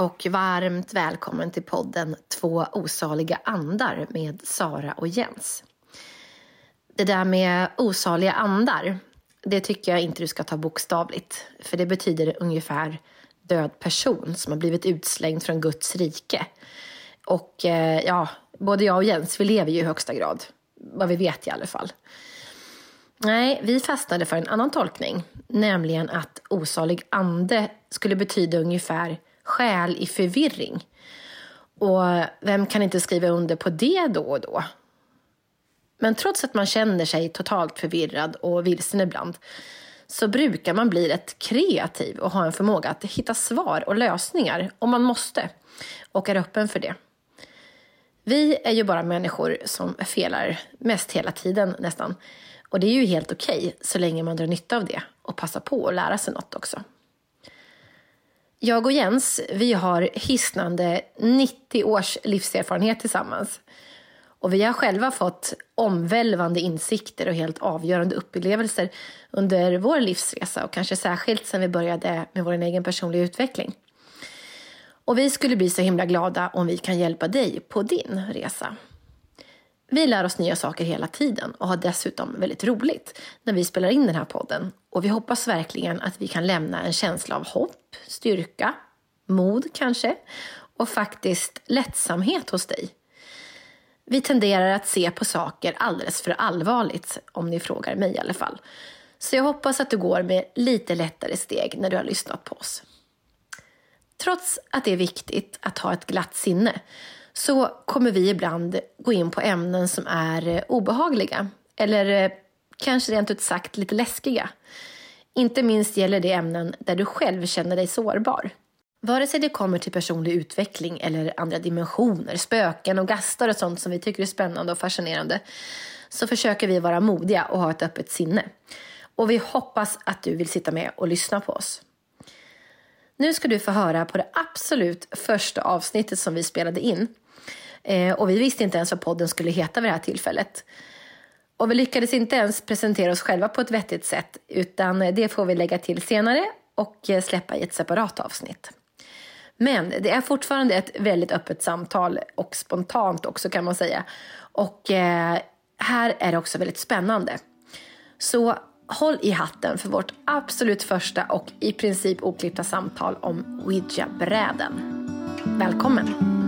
och varmt välkommen till podden Två osaliga andar med Sara och Jens. Det där med osaliga andar, det tycker jag inte du ska ta bokstavligt. För det betyder ungefär död person som har blivit utslängd från Guds rike. Och eh, ja, både jag och Jens, vi lever ju i högsta grad. Vad vi vet i alla fall. Nej, vi fastnade för en annan tolkning. Nämligen att osalig ande skulle betyda ungefär själ i förvirring. Och vem kan inte skriva under på det då och då? Men trots att man känner sig totalt förvirrad och vilsen ibland så brukar man bli rätt kreativ och ha en förmåga att hitta svar och lösningar om man måste och är öppen för det. Vi är ju bara människor som felar mest hela tiden nästan. Och det är ju helt okej okay, så länge man drar nytta av det och passar på att lära sig något också. Jag och Jens, vi har hisnande 90 års livserfarenhet tillsammans. Och vi har själva fått omvälvande insikter och helt avgörande upplevelser under vår livsresa och kanske särskilt sen vi började med vår egen personliga utveckling. Och vi skulle bli så himla glada om vi kan hjälpa dig på din resa. Vi lär oss nya saker hela tiden och har dessutom väldigt roligt när vi spelar in den här podden. Och vi hoppas verkligen att vi kan lämna en känsla av hopp, styrka, mod kanske och faktiskt lättsamhet hos dig. Vi tenderar att se på saker alldeles för allvarligt, om ni frågar mig i alla fall. Så jag hoppas att du går med lite lättare steg när du har lyssnat på oss. Trots att det är viktigt att ha ett glatt sinne så kommer vi ibland gå in på ämnen som är eh, obehagliga eller eh, kanske rent ut sagt lite läskiga. Inte minst gäller det ämnen där du själv känner dig sårbar. Vare sig det kommer till personlig utveckling eller andra dimensioner, spöken och gastar och sånt som vi tycker är spännande och fascinerande, så försöker vi vara modiga och ha ett öppet sinne. Och vi hoppas att du vill sitta med och lyssna på oss. Nu ska du få höra på det absolut första avsnittet som vi spelade in. Eh, och vi visste inte ens vad podden skulle heta vid det här tillfället. Och vi lyckades inte ens presentera oss själva på ett vettigt sätt, utan det får vi lägga till senare och eh, släppa i ett separat avsnitt. Men det är fortfarande ett väldigt öppet samtal och spontant också kan man säga. Och eh, här är det också väldigt spännande. Så håll i hatten för vårt absolut första och i princip oklippta samtal om Ouija-bräden. Välkommen!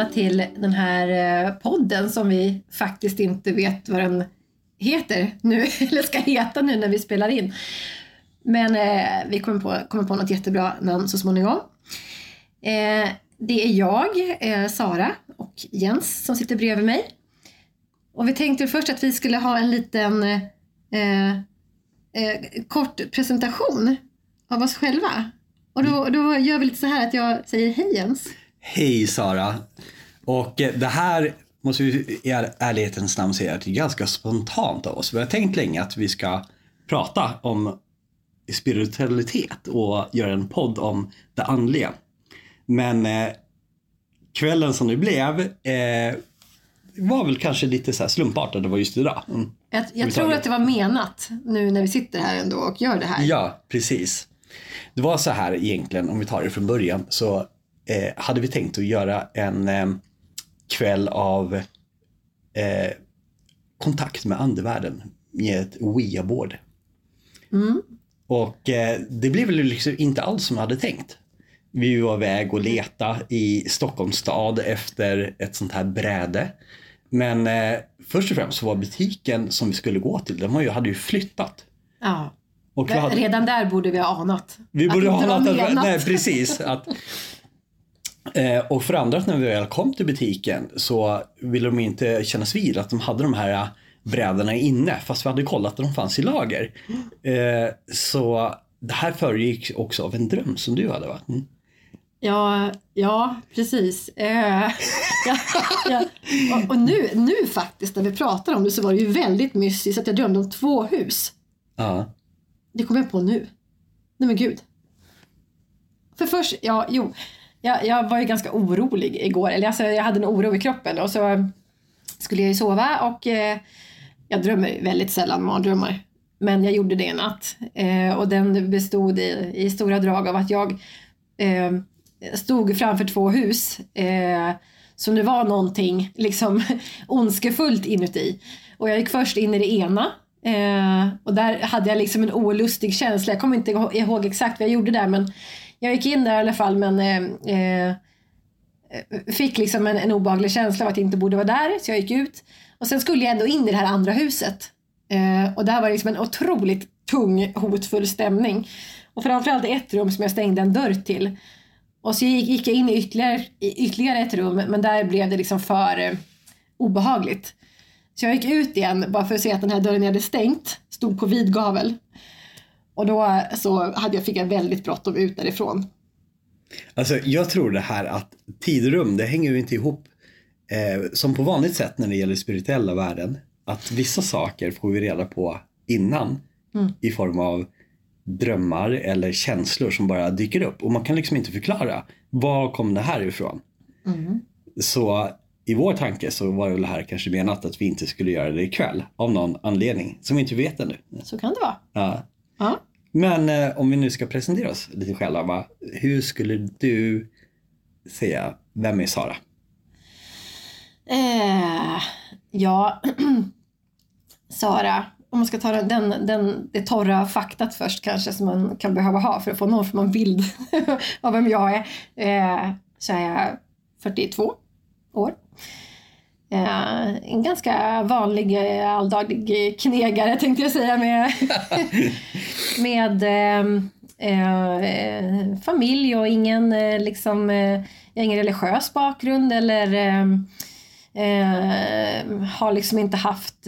Välkomna till den här eh, podden som vi faktiskt inte vet vad den heter nu, eller ska heta nu när vi spelar in. Men eh, vi kommer på, kommer på något jättebra namn så småningom. Eh, det är jag, eh, Sara och Jens som sitter bredvid mig. Och vi tänkte först att vi skulle ha en liten eh, eh, kort presentation av oss själva. Och då, då gör vi lite så här att jag säger hej Jens. Hej Sara. Och eh, det här måste vi i ärlighetens namn säga att det är ganska spontant av oss. Vi har tänkt länge att vi ska prata om spiritualitet och göra en podd om det andliga. Men eh, kvällen som det blev eh, var väl kanske lite så här slumpartad. Det var just idag. Mm. Jag, jag tror att det var menat nu när vi sitter här ändå och gör det här. Ja, precis. Det var så här egentligen, om vi tar det från början, så eh, hade vi tänkt att göra en eh, kväll av eh, kontakt med andevärlden med ett Ouija-board. Mm. Och eh, det blev väl liksom inte alls som jag hade tänkt. Vi var iväg och leta i Stockholms stad efter ett sånt här bräde. Men eh, först och främst så var butiken som vi skulle gå till, den var ju, hade ju flyttat. Ja. Och hade, Redan där borde vi ha anat. Vi borde ha anat att, nej, precis. Att, och för andra, när vi väl kom till butiken så ville de inte kännas vid att de hade de här brädorna inne fast vi hade kollat att de fanns i lager. Mm. Eh, så det här föregick också av en dröm som du hade va? Mm. Ja, ja precis. Eh, ja, ja. Och, och, nu, nu faktiskt när vi pratar om det så var det ju väldigt mystiskt att jag drömde om två hus. Ja. Det kom jag på nu. Nej men gud. För först, ja jo. Jag, jag var ju ganska orolig igår. Eller alltså, jag hade en oro i kroppen och så skulle jag ju sova och eh, jag drömmer väldigt sällan mardrömmar. Men jag gjorde det en natt. Eh, och den bestod i, i stora drag av att jag eh, stod framför två hus. Eh, som det var någonting liksom ondskefullt inuti. Och jag gick först in i det ena. Eh, och där hade jag liksom en olustig känsla. Jag kommer inte ihåg exakt vad jag gjorde där men jag gick in där i alla fall men eh, eh, fick liksom en, en obehaglig känsla av att jag inte borde vara där så jag gick ut. Och sen skulle jag ändå in i det här andra huset. Eh, och där var det liksom en otroligt tung hotfull stämning. Och framförallt ett rum som jag stängde en dörr till. Och så gick, gick jag in i ytterligare, i ytterligare ett rum men där blev det liksom för eh, obehagligt. Så jag gick ut igen bara för att se att den här dörren jag hade stängt stod på vid gavel. Och då så hade jag, fick jag väldigt bråttom ut därifrån. Alltså jag tror det här att tid och rum, det hänger ju inte ihop eh, som på vanligt sätt när det gäller spirituella världen. Att vissa saker får vi reda på innan mm. i form av drömmar eller känslor som bara dyker upp och man kan liksom inte förklara var kom det här ifrån. Mm. Så i vår tanke så var det här kanske menat att vi inte skulle göra det ikväll av någon anledning som vi inte vet ännu. Så kan det vara. Ja. ja. Men eh, om vi nu ska presentera oss lite själva, hur skulle du säga, vem är Sara? Eh, ja, Sara, om man ska ta den, den, den, det torra faktat först kanske som man kan behöva ha för att få någon form av bild av vem jag är, eh, så är jag 42 år. Eh, en ganska vanlig eh, alldaglig knegare tänkte jag säga med, med eh, eh, familj och ingen, eh, liksom, eh, ingen religiös bakgrund eller har liksom inte haft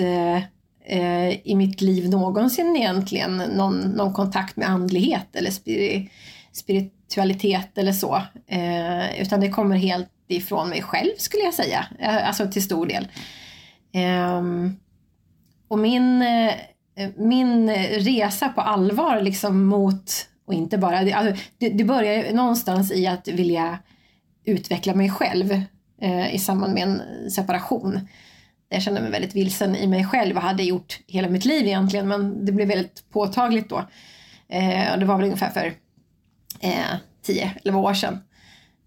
i mitt liv någonsin egentligen någon, någon kontakt med andlighet eller spiri, spiritualitet eller så. utan det kommer helt ifrån mig själv skulle jag säga, eh, alltså till stor del. Ehm, och min, eh, min resa på allvar liksom mot, och inte bara, alltså, det, det börjar någonstans i att vilja utveckla mig själv eh, i samband med en separation. Jag kände mig väldigt vilsen i mig själv och hade gjort hela mitt liv egentligen men det blev väldigt påtagligt då. Och det var väl ungefär för eh, 10-11 år sedan.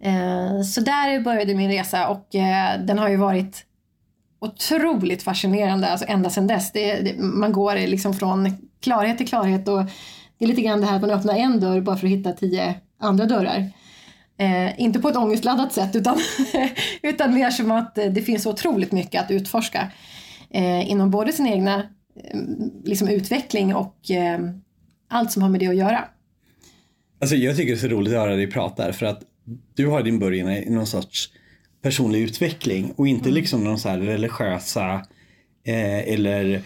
Eh, så där började min resa och eh, den har ju varit otroligt fascinerande alltså ända sedan dess. Det, det, man går liksom från klarhet till klarhet och det är lite grann det här att man öppnar en dörr bara för att hitta tio andra dörrar. Eh, inte på ett ångestladdat sätt utan, utan mer som att det finns så otroligt mycket att utforska eh, inom både sin egna eh, liksom utveckling och eh, allt som har med det att göra. Alltså jag tycker det är så roligt att höra dig prata för att du har din början i någon sorts personlig utveckling och inte mm. liksom någon så här religiösa eh, eller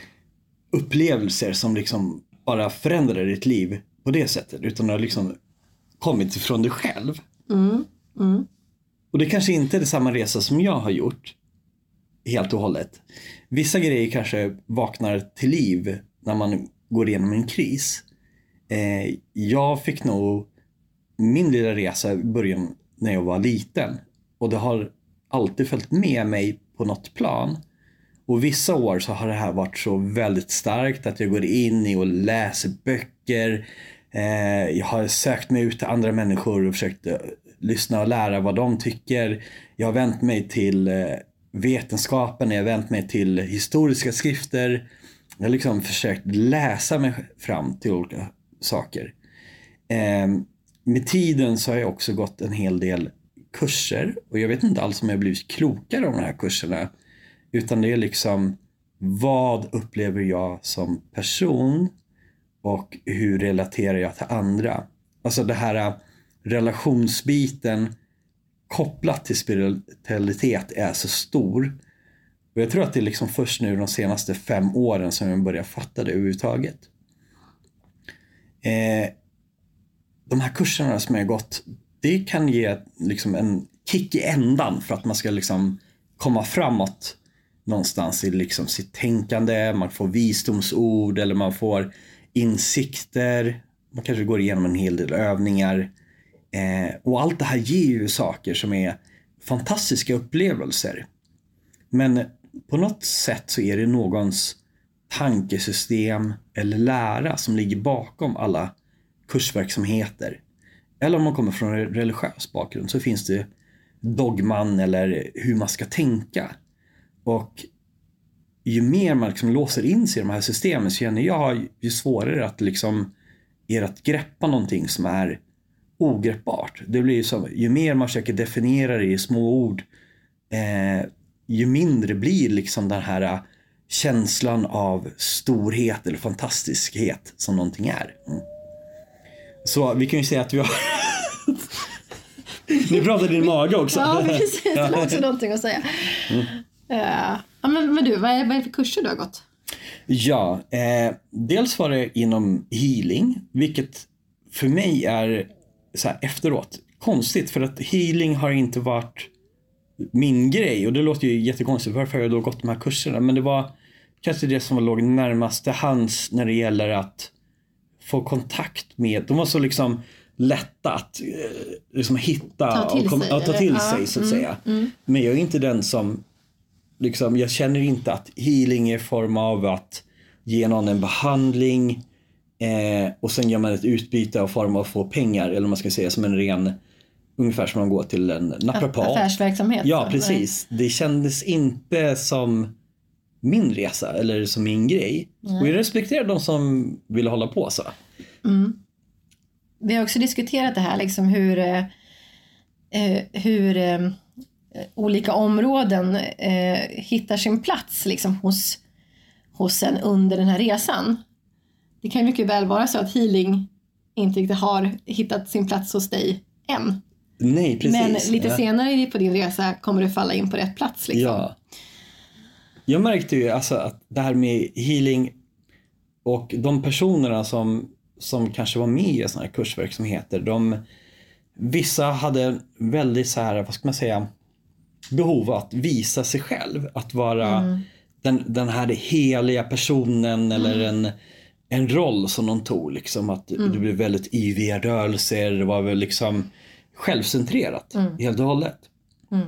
upplevelser som liksom bara förändrar ditt liv på det sättet. Utan det har liksom kommit ifrån dig själv. Mm. Mm. Och det kanske inte är samma resa som jag har gjort. Helt och hållet. Vissa grejer kanske vaknar till liv när man går igenom en kris. Eh, jag fick nog min lilla resa började när jag var liten. Och det har alltid följt med mig på något plan. Och vissa år så har det här varit så väldigt starkt att jag går in i och läser böcker. Eh, jag har sökt mig ut till andra människor och försökt eh, lyssna och lära vad de tycker. Jag har vänt mig till eh, vetenskapen, jag har vänt mig till historiska skrifter. Jag har liksom försökt läsa mig fram till olika saker. Ehm, med tiden så har jag också gått en hel del kurser och jag vet inte alls om jag blivit klokare av de här kurserna. Utan det är liksom vad upplever jag som person och hur relaterar jag till andra? Alltså det här äh, relationsbiten kopplat till spiritualitet är så stor. Och jag tror att det är liksom först nu de senaste fem åren som jag börjar fatta det överhuvudtaget. Eh, de här kurserna som jag gått, det kan ge liksom en kick i ändan för att man ska liksom komma framåt någonstans i liksom sitt tänkande. Man får visdomsord eller man får insikter. Man kanske går igenom en hel del övningar. Eh, och allt det här ger ju saker som är fantastiska upplevelser. Men på något sätt så är det någons tankesystem eller lära som ligger bakom alla kursverksamheter. Eller om man kommer från en religiös bakgrund så finns det dogman eller hur man ska tänka. Och ju mer man liksom låser in sig i de här systemen så känner jag ju svårare att liksom är att greppa någonting som är ogreppbart. Det blir ju så, ju mer man försöker definiera det i små ord eh, ju mindre blir liksom den här eh, känslan av storhet eller fantastiskhet som någonting är. Mm. Så vi kan ju säga att vi har Nu pratar din mage också. Ja, precis. Det är också någonting att säga. Mm. Uh, ja, men, men du, vad är, vad är det för kurser du har gått? Ja, eh, dels var det inom healing, vilket för mig är så här efteråt konstigt för att healing har inte varit min grej och det låter ju jättekonstigt. Varför har jag då gått de här kurserna? Men det var kanske det som låg närmast till hands när det gäller att få kontakt med. De var så liksom lätta att eh, liksom hitta ta och kom, sig, ja, ta till ja, sig så att mm, säga. Mm. Men jag är inte den som liksom, jag känner inte att healing är form av att ge någon en behandling eh, och sen gör man ett utbyte av form av att få pengar eller man ska säga som en ren Ungefär som man går till en naprapat. Affärsverksamhet. Ja, precis. Det kändes inte som min resa eller som min grej. Nej. Och jag respekterar de som vill hålla på så. Mm. Vi har också diskuterat det här liksom hur, eh, eh hur eh, olika områden eh, hittar sin plats liksom hos, hos en under den här resan. Det kan mycket väl vara så att healing inte riktigt har hittat sin plats hos dig än. Nej, precis. Men lite ja. senare på din resa kommer du falla in på rätt plats. Liksom. Ja. Jag märkte ju alltså att det här med healing och de personerna som, som kanske var med i sådana här kursverksamheter. De, vissa hade väldigt så här, vad ska man säga, behov av att visa sig själv. Att vara mm. den, den här heliga personen mm. eller en, en roll som de tog. Liksom, att mm. det blev väldigt yviga rörelser. Det var väl liksom självcentrerat mm. helt och hållet. Mm.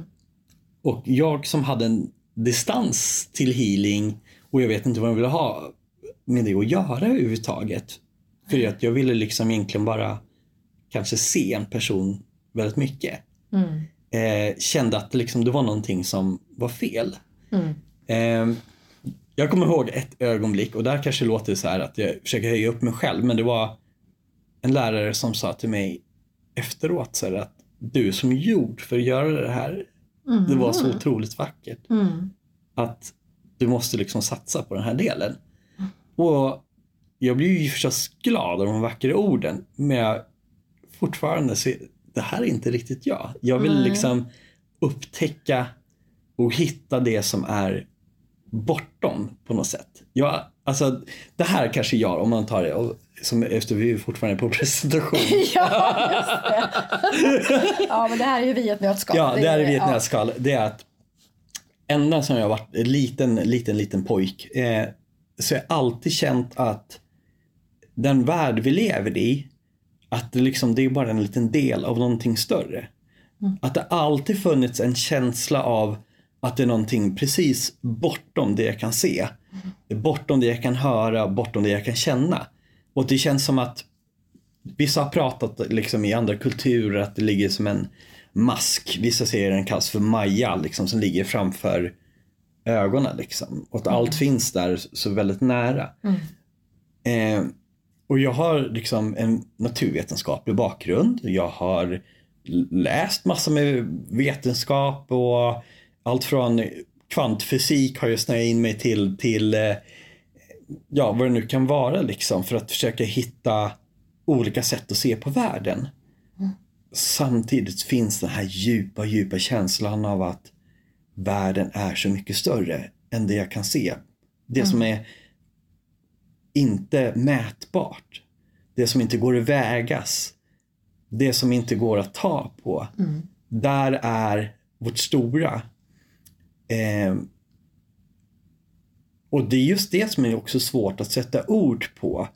Och jag som hade en distans till healing och jag vet inte vad jag ville ha med det att göra överhuvudtaget. För att jag ville liksom egentligen bara kanske se en person väldigt mycket. Mm. Eh, kände att det, liksom, det var någonting som var fel. Mm. Eh, jag kommer ihåg ett ögonblick och där kanske låter så här att jag försöker höja upp mig själv men det var en lärare som sa till mig efteråt så att du är som gjord för att göra det här. Mm. Det var så otroligt vackert. Mm. Att du måste liksom satsa på den här delen. Och jag blir ju förstås glad av de vackra orden. Men jag fortfarande så det här är inte riktigt jag. Jag vill mm. liksom upptäcka och hitta det som är bortom på något sätt. Jag, alltså, det här kanske jag, om man tar det och som, efter vi är fortfarande på presentation. ja, just det. ja, men det här är ju vi ett nötskal. Ja, det här är vi ett nötskal. Det är att ända som jag varit en liten, liten, liten pojk eh, så har jag alltid känt att den värld vi lever i, att det, liksom, det är bara en liten del av någonting större. Mm. Att det alltid funnits en känsla av att det är någonting precis bortom det jag kan se. Mm. Bortom det jag kan höra, bortom det jag kan känna. Och det känns som att vissa har pratat liksom i andra kulturer att det ligger som en mask. Vissa ser den kallas för Maja liksom som ligger framför ögonen liksom. Och att mm. allt finns där så väldigt nära. Mm. Eh, och jag har liksom en naturvetenskaplig bakgrund. Jag har läst massor med vetenskap och allt från kvantfysik har jag snöat in mig till, till eh, ja, vad det nu kan vara liksom för att försöka hitta olika sätt att se på världen. Mm. Samtidigt finns den här djupa, djupa känslan av att världen är så mycket större än det jag kan se. Det mm. som är inte mätbart. Det som inte går att vägas. Det som inte går att ta på. Mm. Där är vårt stora. Eh, och det är just det som är också svårt att sätta ord på.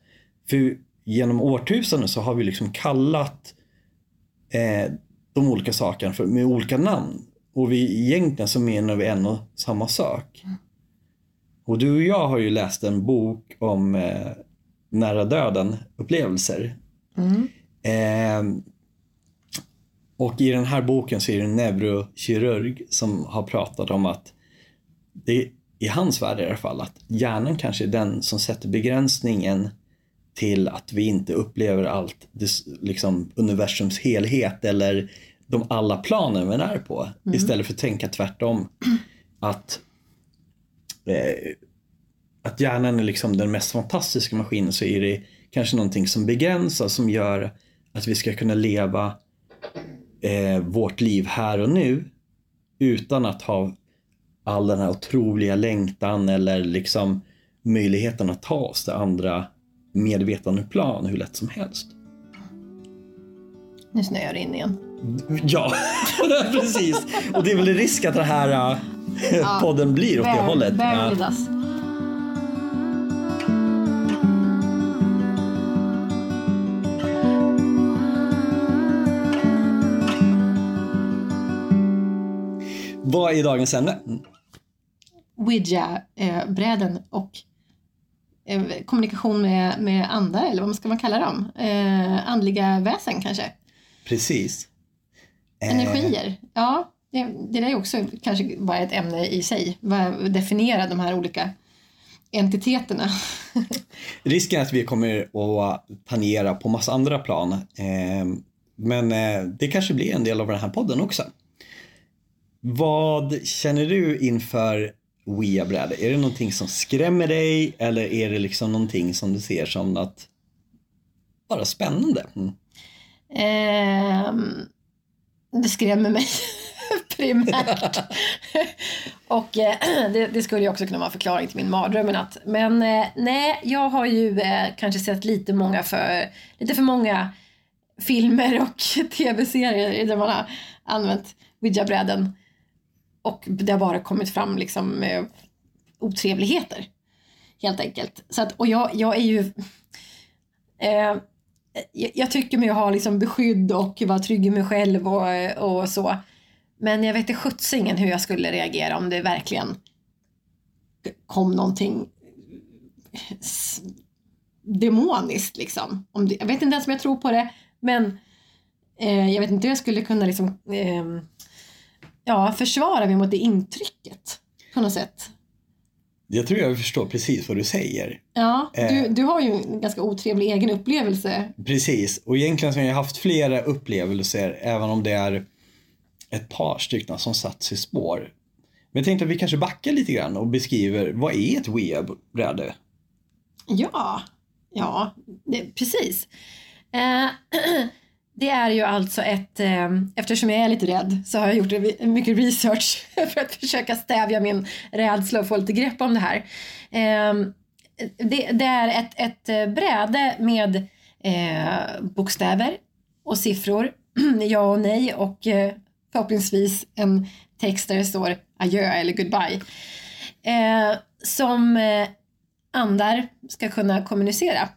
För genom årtusenden så har vi liksom kallat eh, de olika sakerna för, med olika namn. Och vi, egentligen så menar vi en och samma sak. Och du och jag har ju läst en bok om eh, nära döden upplevelser. Mm. Eh, och i den här boken så är det en neurokirurg som har pratat om att det i hans värld i alla fall att hjärnan kanske är den som sätter begränsningen till att vi inte upplever allt, liksom universums helhet eller de alla planen vi är på. Mm. Istället för att tänka tvärtom. Att, eh, att hjärnan är liksom den mest fantastiska maskinen så är det kanske någonting som begränsar som gör att vi ska kunna leva eh, vårt liv här och nu utan att ha all den här otroliga längtan eller liksom möjligheten att ta oss till andra medvetandeplan hur lätt som helst. Nu snöar det in igen. Ja, precis. Och det är väl risk att den här äh, podden blir åt det hållet. Bear Ja. with us. Vad är dagens ämne? Ouija-bräden och eh, kommunikation med, med andar, eller vad ska man kalla dem? Eh, andliga väsen kanske? Precis. Eh, Energier. Ja, det, det där är också kanske bara ett ämne i sig. Definiera de här olika entiteterna. Risken är att vi kommer att tangera på massa andra plan. Eh, men eh, det kanske blir en del av den här podden också. Vad känner du inför Ouija-brädor? Är det någonting som skrämmer dig eller är det liksom någonting som du ser som något bara spännande? Mm. Ehm, det skrämmer mig primärt. och eh, det, det skulle ju också kunna vara en förklaring till min mardröm i natt. Men eh, nej, jag har ju eh, kanske sett lite, många för, lite för många filmer och tv-serier där man har använt ouija-bräden. Och det har bara kommit fram liksom eh, otrevligheter. Helt enkelt. Så att, och jag, jag är ju... Eh, jag, jag tycker mig ha liksom beskydd och vara trygg i mig själv och, eh, och så. Men jag vet inte sjuttsingen hur jag skulle reagera om det verkligen kom någonting demoniskt liksom. Om det, jag vet inte ens om jag tror på det, men eh, jag vet inte hur jag skulle kunna liksom, eh, ja, försvara mig mot det intrycket på något sätt. Jag tror jag förstår precis vad du säger. Ja, Eh. du, du har ju en ganska otrevlig egen upplevelse. Precis, och egentligen så har jag haft flera upplevelser även om det är ett par stycken som satt sig spår. Men jag tänkte att vi kanske backar lite grann och beskriver vad är ett Ouija-bräde? Ja, ja, det, precis. Eh, det är ju alltså ett, eh, eftersom jag är lite rädd så har jag gjort mycket research för att försöka stävja min rädsla och få lite grepp om det här. Eh, det, det är ett, ett eh, bräde med eh, bokstäver och siffror, ja och nej och eh, förhoppningsvis en text där det står adjö eller goodbye. Eh, som andar ska kunna kommunicera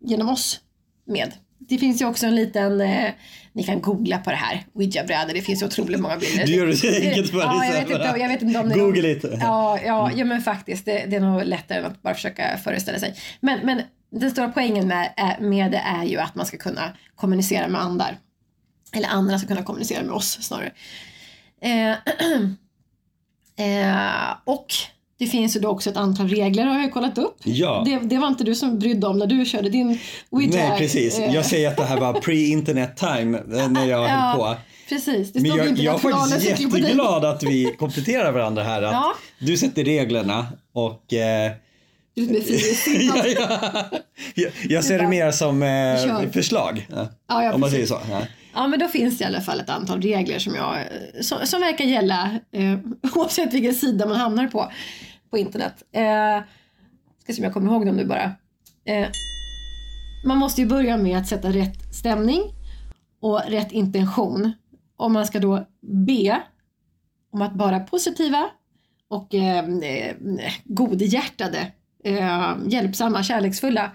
genom oss med. Det finns ju också en liten, eh, ni kan googla på det här, ouija-brädor, det finns ju otroligt många bilder. Du gör det så enkelt för dig. Ja, jag vet inte, jag vet inte om det Google lite. Ja, ja, ja men faktiskt, det, det är nog lättare än att bara försöka föreställa sig. Men, men den stora poängen med, är- med det är ju att man ska kunna kommunicera med andar. Eller andra ska kunna kommunicera med oss snarare. Eh, eh, och det finns ju då också ett antal regler har jag kollat upp. Ja. Det, det var inte du som brydde om när du körde din Ouija. Nej, precis. eh, Jag säger att det här var pre-internet time eh, när jag Ja, höll på. Precis, det Men stod ju jag, inte jag är faktiskt jätteglad att vi kompletterar varandra här. Att Ja. Du sätter reglerna och eh, ja, ja. Jag, jag ser det mer som eh, förslag. Ja, Ja, ja, om man säger så. Ja. Men då finns det i alla fall ett antal regler som, jag, som, som verkar gälla eh, oavsett vilken sida man hamnar på på internet. Eh, ska se om jag kommer ihåg dem nu bara. Eh, man måste ju börja med att sätta rätt stämning och rätt intention. Om man ska då be om att bara positiva och eh, eh, godhjärtade, eh, hjälpsamma, kärleksfulla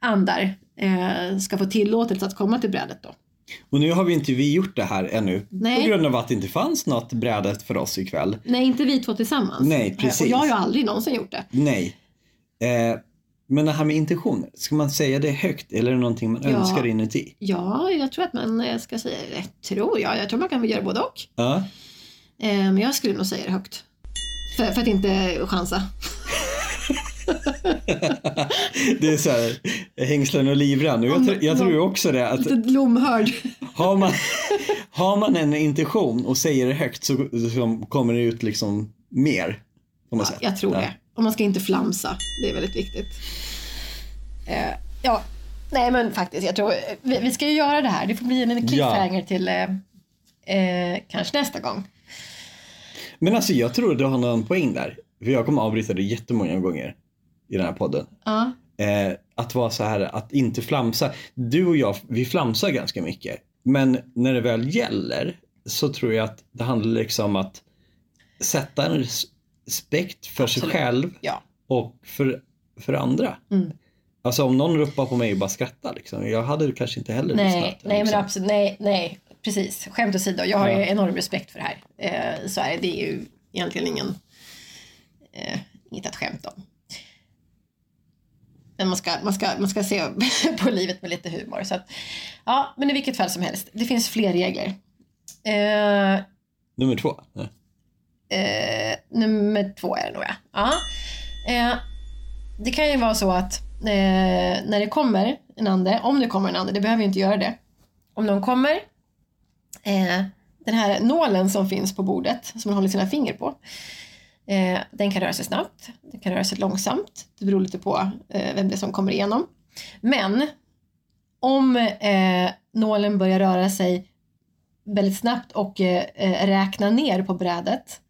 andar eh, ska få tillåtelse att komma till brädet då. Och nu har vi inte vi gjort det här ännu Nej. på grund av att det inte fanns något bräde för oss ikväll. Nej, inte vi två tillsammans. Nej, precis. Och jag har ju aldrig någonsin gjort det. Nej. Eh, men det här med intentioner, ska man säga det högt eller är det någonting man Ja. önskar inuti? Ja, jag tror att man eh, ska säga det. Tror jag. Jag tror man kan väl göra både och. Ja. Eh, Men jag skulle nog säga det högt. För, för att inte chansa. Det är så här, hängslen och livrem. Jag, jag tror också det att Lite lomhörd. har man, har man en intention och säger det högt så, så kommer det ut liksom mer. På något sätt. Jag tror Ja. det. Och man ska inte flamsa. Det är väldigt viktigt. Eh, ja, nej men faktiskt. Jag tror, vi, vi ska ju göra det här. Det får bli en cliffhanger till eh, eh, kanske nästa gång. Men alltså jag tror du har någon poäng där. För jag kommer avbryta det jättemånga gånger i den här podden. Ja, Eh, att vara så här, att inte flamsa. Du och jag, vi flamsar ganska mycket. Men när det väl gäller så tror jag att det handlar liksom om att sätta en res- respekt för Absolut. sig själv ja. och för, för andra. Mm. Alltså om någon ropar på mig och bara skrattar liksom. Jag hade kanske inte heller Nej, lyssnat. nej men liksom. absolut. Nej, nej. Precis. Skämt åsido. Jag har Ja. enorm respekt för det här. Eh, så är det. Det är ju egentligen ingen, eh, inget att skämta om. Men man ska, man ska, man ska se på livet med lite humor. Så att, ja, men i vilket fall som helst. Det finns fler regler. Eh, Nummer två. Eh, nummer två är det nog ja. ja. Eh, det kan ju vara så att eh, när det kommer en ande, om det kommer en ande, det behöver ju inte göra det. Om någon kommer, eh, den här nålen som finns på bordet som man håller sina finger på, eh, den kan röra sig snabbt, den kan röra sig långsamt. Det beror lite på eh, vem det är som kommer igenom. Men om eh, nålen börjar röra sig väldigt snabbt och eh, eh räkna ner på brädet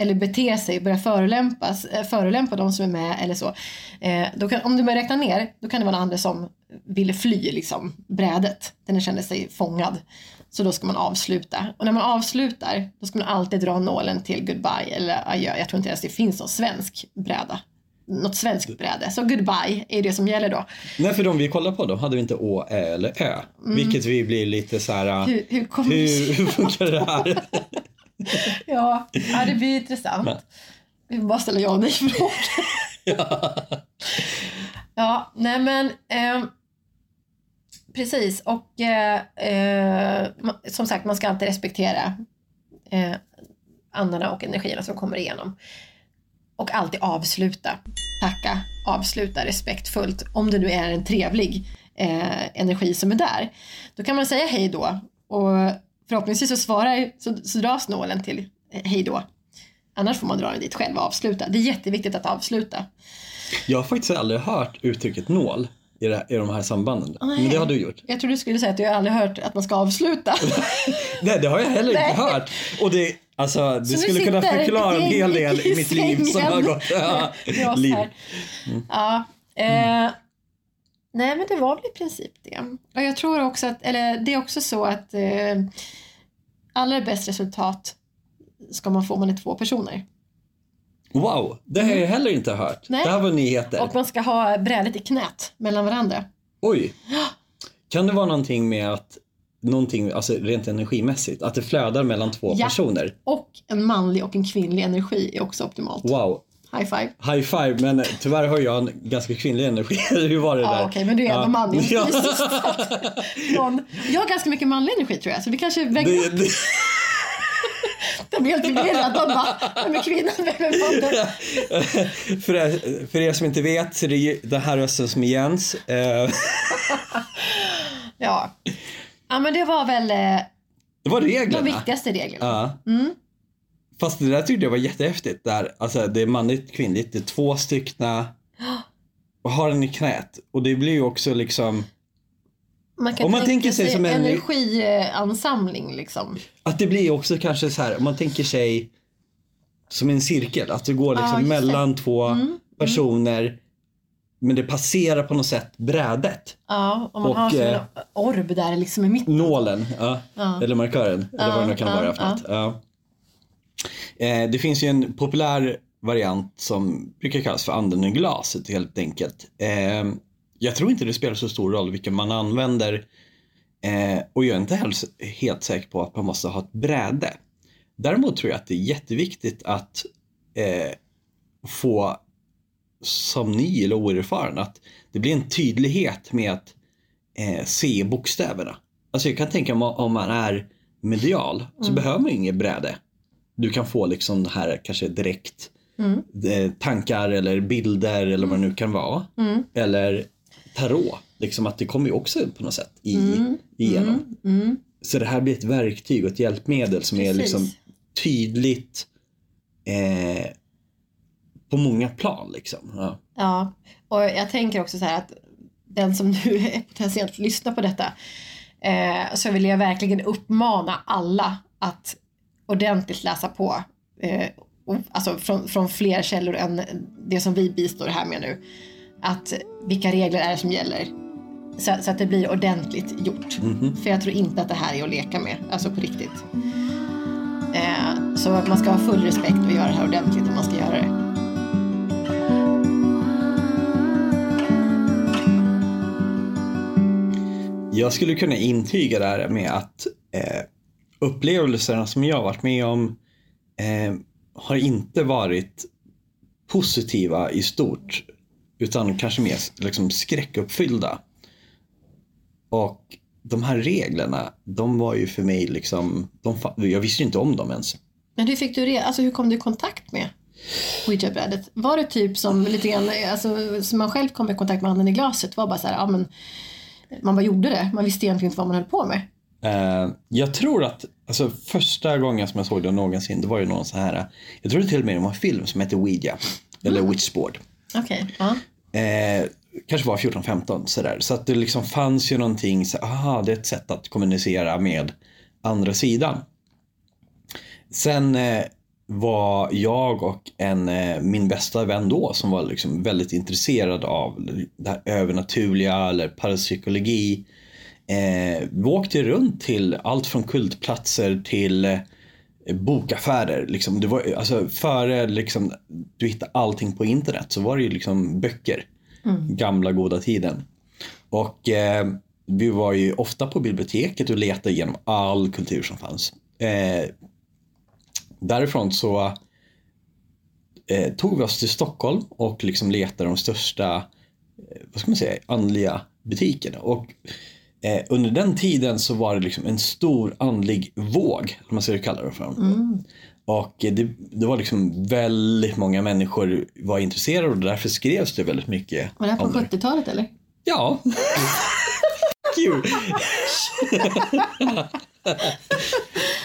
eller bete sig, börja förolämpas, eh, förolämpa de som är med eller så. Eh, då kan, om du börjar räkna ner, då kan det vara en ande som ville fly liksom, brädet. Den kände sig fångad. Så då ska man avsluta. Och när man avslutar, då ska man alltid dra nålen till goodbye eller adjö. Jag tror inte ens det finns någon svensk bräda. Något svenskt bräde. Så goodbye är det som gäller då. Nej, för de vi kollar på, då hade vi inte Å, Ä eller Ö. Vilket vi blir lite så här... Mm. Hur, hur hur, hur funkar det här? Ja, ja, det blir intressant. Vi får bara ställa ja och nej frågor. ja, nej men ehm, precis och eh, eh, som sagt man ska alltid respektera eh, andarna och energierna som kommer igenom. Och alltid avsluta, tacka, avsluta respektfullt om det nu är en trevlig eh, energi som är där. Då kan man säga hej då och förhoppningsvis så svarar, så, så dras nålen till eh, hej då. Annars får man dra den dit själv och avsluta. Det är jätteviktigt att avsluta. Jag har faktiskt aldrig hört uttrycket nål i, det, i de här sambanden. Nej. Men det har du gjort. Jag tror du skulle säga att du aldrig hört att man ska avsluta. Nej, det har jag heller inte hört. Och det, alltså, det skulle kunna förklara en hel del i i mitt liv som har gått. Ja, oss liv. här. Ja. Eh, nej men det var väl i princip det. Och jag tror också att, eller det är också så att eh, allra bäst resultat ska man få om man är två personer. Wow, det har jag heller inte hört. Nej. Det här var nyheter. Och man ska ha brädet i knät mellan varandra. Oj. Kan det vara någonting med att någonting, alltså rent energimässigt, att det flödar mellan två Ja. personer? Och en manlig och en kvinnlig energi är också optimalt. Wow. High five. High five, men tyvärr har jag en ganska kvinnlig energi. Hur var det Ja, där? okej, men du är ändå man rent Ja. Någon- Jag har ganska mycket manlig energi tror jag, så vi kanske väger upp. Det, det, Jag blir helt förvirrad. De bara, vem är kvinnan, vem är mannen? för, er, för er som inte vet så är det den här rösten som är Jens. Ja. ja, men det var väl eh, det var de reglerna. viktigaste reglerna. Ja. Mm. Fast det där tyckte jag var jättehäftigt. Där. Alltså, det är manligt, kvinnligt, det är två styckna. Och har den i knät. Och det blir ju också liksom Man kan Om man tänka tänker sig som en- energiansamling liksom. att det blir också kanske så här om man tänker sig som en cirkel. Att det går liksom det. Mm, mellan två personer. Men det passerar på något sätt brädet. Ja, om man Och, har som en eh, orb där liksom i mitten. Nålen, ja. Ja. eller markören. Eller vad det nu kan vara för något. Eh, det finns ju en populär variant som brukar kallas för anden i glaset helt enkelt. Eh, jag tror inte det spelar så stor roll vilken man använder Eh, och jag är inte heller helt säker på att man måste ha ett bräde. Däremot tror jag att det är jätteviktigt att eh, få som ny eller oerfaren att det blir en tydlighet med att eh, se bokstäverna. Alltså jag kan tänka mig om man är medial så Mm. behöver man inget bräde. Du kan få liksom det här kanske direkt Mm. eh, tankar eller bilder eller vad det nu kan vara. Mm. Eller tarot. Liksom att det kommer ju också på något sätt i, Mm. igenom. Mm. Mm. Så det här blir ett verktyg och ett hjälpmedel som är Precis. liksom tydligt eh, på många plan. Liksom. Ja. Ja, och jag tänker också så här att den som nu potentiellt lyssnar på detta eh, så vill jag verkligen uppmana alla att ordentligt läsa på. Eh, och, alltså från, från fler källor än det som vi bistår här med nu. Att vilka regler är det som gäller. Så, så att det blir ordentligt gjort. För jag tror inte att det här är att leka med, alltså på riktigt. Eh, så att man ska ha full respekt och göra det här ordentligt om man ska göra det. Jag skulle kunna intyga det här med att eh, upplevelserna som jag har varit med om eh, har inte varit positiva i stort. Utan kanske mer liksom, skräckuppfyllda. Och de här reglerna, de var ju för mig liksom, de, jag visste ju inte om dem ens. Men hur fick du det? Alltså hur kom du i kontakt med ouija-brädet? Var det typ som lite grann, alltså som man själv kom i kontakt med handen i glaset? Var bara så här, ja men man bara gjorde det. Man visste egentligen inte vad man höll på med. Eh, jag tror att alltså, första gången som jag såg det någonsin, det var ju någon så här, jag tror det till och med det var en film som hette Ouija, eller Witchboard. Okej, ja. Eh, kanske var 14-15 sådär. Så att det liksom fanns ju någonting, så, aha, det är ett sätt att kommunicera med andra sidan. Sen eh, var jag och en, eh, min bästa vän då som var liksom väldigt intresserad av det här övernaturliga eller parapsykologi. Eh, vi åkte runt till allt från kultplatser till eh, bokaffärer. Liksom, det var, alltså, före liksom, du hittade allting på internet så var det ju liksom böcker. Gamla goda tiden. Och eh, vi var ju ofta på biblioteket och letade igenom all kultur som fanns. Eh, därifrån så eh, tog vi oss till Stockholm och liksom letade de största, eh, vad ska man säga, andliga butikerna. Och eh, under den tiden så var det liksom en stor andlig våg, om man ska kalla det för. Och eh, det, det var liksom väldigt många människor var intresserade och därför skrevs det väldigt mycket. Var det här på om det. 70-talet eller? Ja. Kul.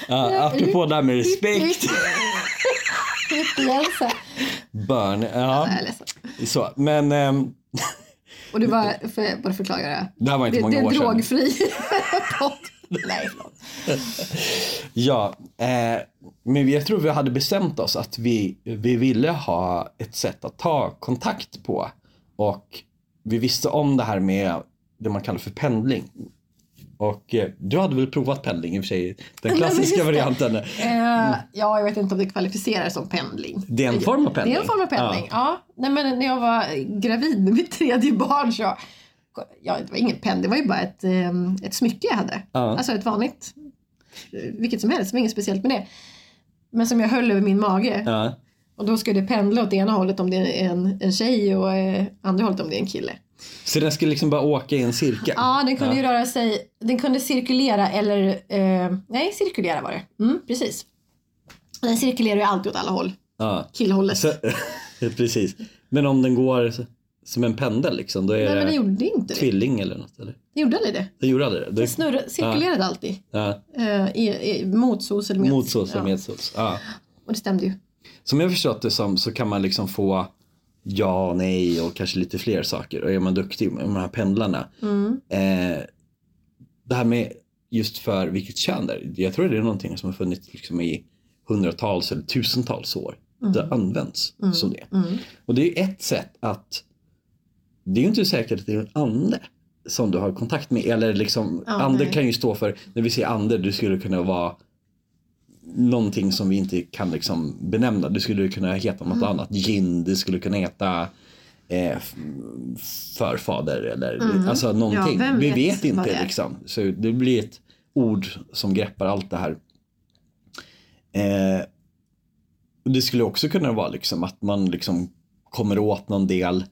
ja, apropå det här med respekt. Jag Ja, så. Men ehm, Och det var, för bara förklara det. det här var inte Det, många det är år sedan. drogfri podd. Nej, förlåt. Ja, eh, men jag tror vi hade bestämt oss att vi, vi ville ha ett sätt att ta kontakt på. Och vi visste om det här med det man kallar för pendling. Och eh, du hade väl provat pendling i och för sig, den klassiska varianten. Eh, ja, jag vet inte om det kvalificerar som pendling. Det är en form av pendling. Det är en form av pendling, ja. Nej, men när jag var gravid med mitt tredje barn så, ja det var ingen pendling, det var ju bara ett, eh, ett smycke jag hade. Ja. Alltså ett vanligt, vilket som helst, det var inget speciellt med det. Men som jag höll över min mage. Ja. Och då ska det pendla åt ena hållet om det är en, en tjej och eh, andra hållet om det är en kille. Så den skulle liksom bara åka i en cirkel? Ja, den kunde ju röra sig, den kunde cirkulera eller, eh, nej cirkulera var det. Mm, precis. Den cirkulerar ju alltid åt alla håll. Ja. Killhållet. Så, precis. Men om den går som en pendel liksom, då är nej men det gjorde inte det. tvilling eller något? Eller? Den gjorde aldrig det. Den gjorde aldrig det? Den det snurrade, cirkulerade alltid. ja. Eh, i, i, motsols eller med. Motsås eller ja. medsås. Ja. Och det stämde ju. Som jag förstått det som så kan man liksom få ja, nej och kanske lite fler saker. Och är man duktig med de här pendlarna. Mm. Eh, det här med just för vilket kön det är. Jag tror det är någonting som har funnits liksom i hundratals eller tusentals år. Det har använts som det. Mm. Och det är ett sätt att det är ju inte säkert att det är en ande som du har kontakt med. Eller liksom, Ja, ande nej. kan ju stå för, när vi säger ande, det skulle kunna vara någonting som vi inte kan liksom benämna. Det skulle kunna heta något annat. Gin, det skulle kunna heta eh, förfader eller alltså någonting. Mm. vem Vi vet inte liksom. Så det blir ett ord som greppar allt det här. Eh, det skulle också kunna vara liksom att man liksom kommer åt någon del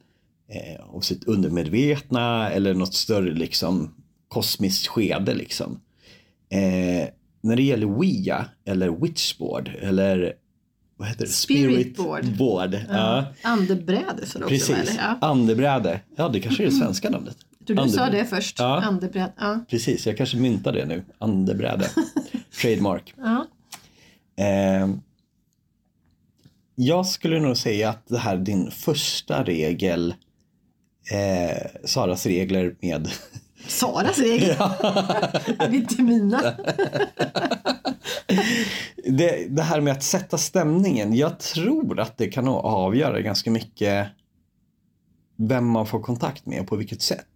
eh, av sitt undermedvetna eller något större liksom kosmiskt skede liksom. Eh, när det gäller Ouija eller Witchboard eller vad heter det? Spirit board. Ja. Andebräde så det också Precis. Ja. Andebräde. Ja, det kanske är det svenska namnet. Tror du sa det först. Ja. Andebräde. Ja. Precis, jag kanske myntar det nu. Andebräde. Trademark. Ja. Eh, jag skulle nog säga att det här är din första regel, eh, Saras regler med Saras regel. Det är inte mina. det, det här med att sätta stämningen. Jag tror att det kan avgöra ganska mycket vem man får kontakt med och på vilket sätt.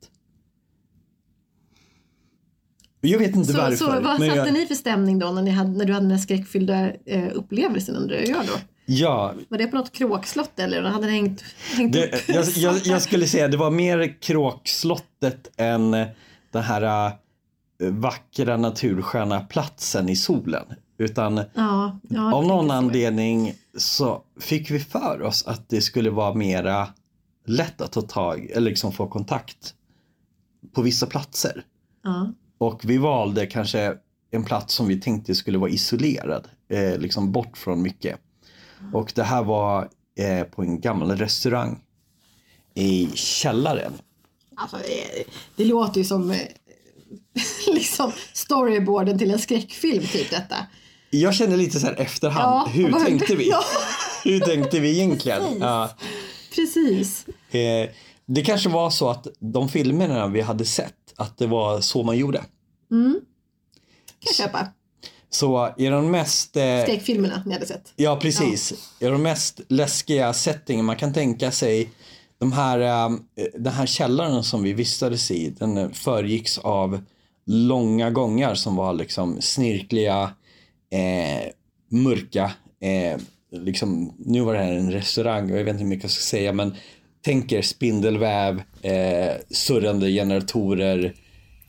Jag vet inte Så, varför. så vad satte jag, ni för stämning då när, hade, när du hade den här skräckfyllda eh, upplevelsen undrar jag då? Ja, Var det på något kråkslott eller hade den hängt, hängt Det, upp? jag, jag, jag skulle säga det var mer kråkslottet än den här äh, vackra natursköna platsen i solen. Utan Ja, av någon anledning så fick vi för oss att det skulle vara mera lätt att ta tag eller liksom få kontakt på vissa platser. Ja. Och vi valde kanske en plats som vi tänkte skulle vara isolerad, eh, liksom bort från mycket. Och det här var eh, på en gammal restaurang i källaren. Alltså, det, låter ju som eh, liksom storyboarden till en skräckfilm typ detta. Jag kände lite så här efterhand, Ja, hur vad- tänkte vi? Ja. hur tänkte vi egentligen? Precis. Ja, Precis. eh, det kanske var så att de filmerna vi hade sett, att det var så man gjorde. Kan jag köpa. Så i de mest eh, Skräckfilmerna ni hade sett. Ja, precis. I de mest läskiga settingen man kan tänka sig. De här, eh, den här källaren som vi vistades i, den eh, föregicks av långa gångar som var liksom snirkliga, eh, mörka. Eh, liksom, nu var det här en restaurang och jag vet inte hur mycket jag ska säga men tänk er spindelväv, eh, surrande generatorer,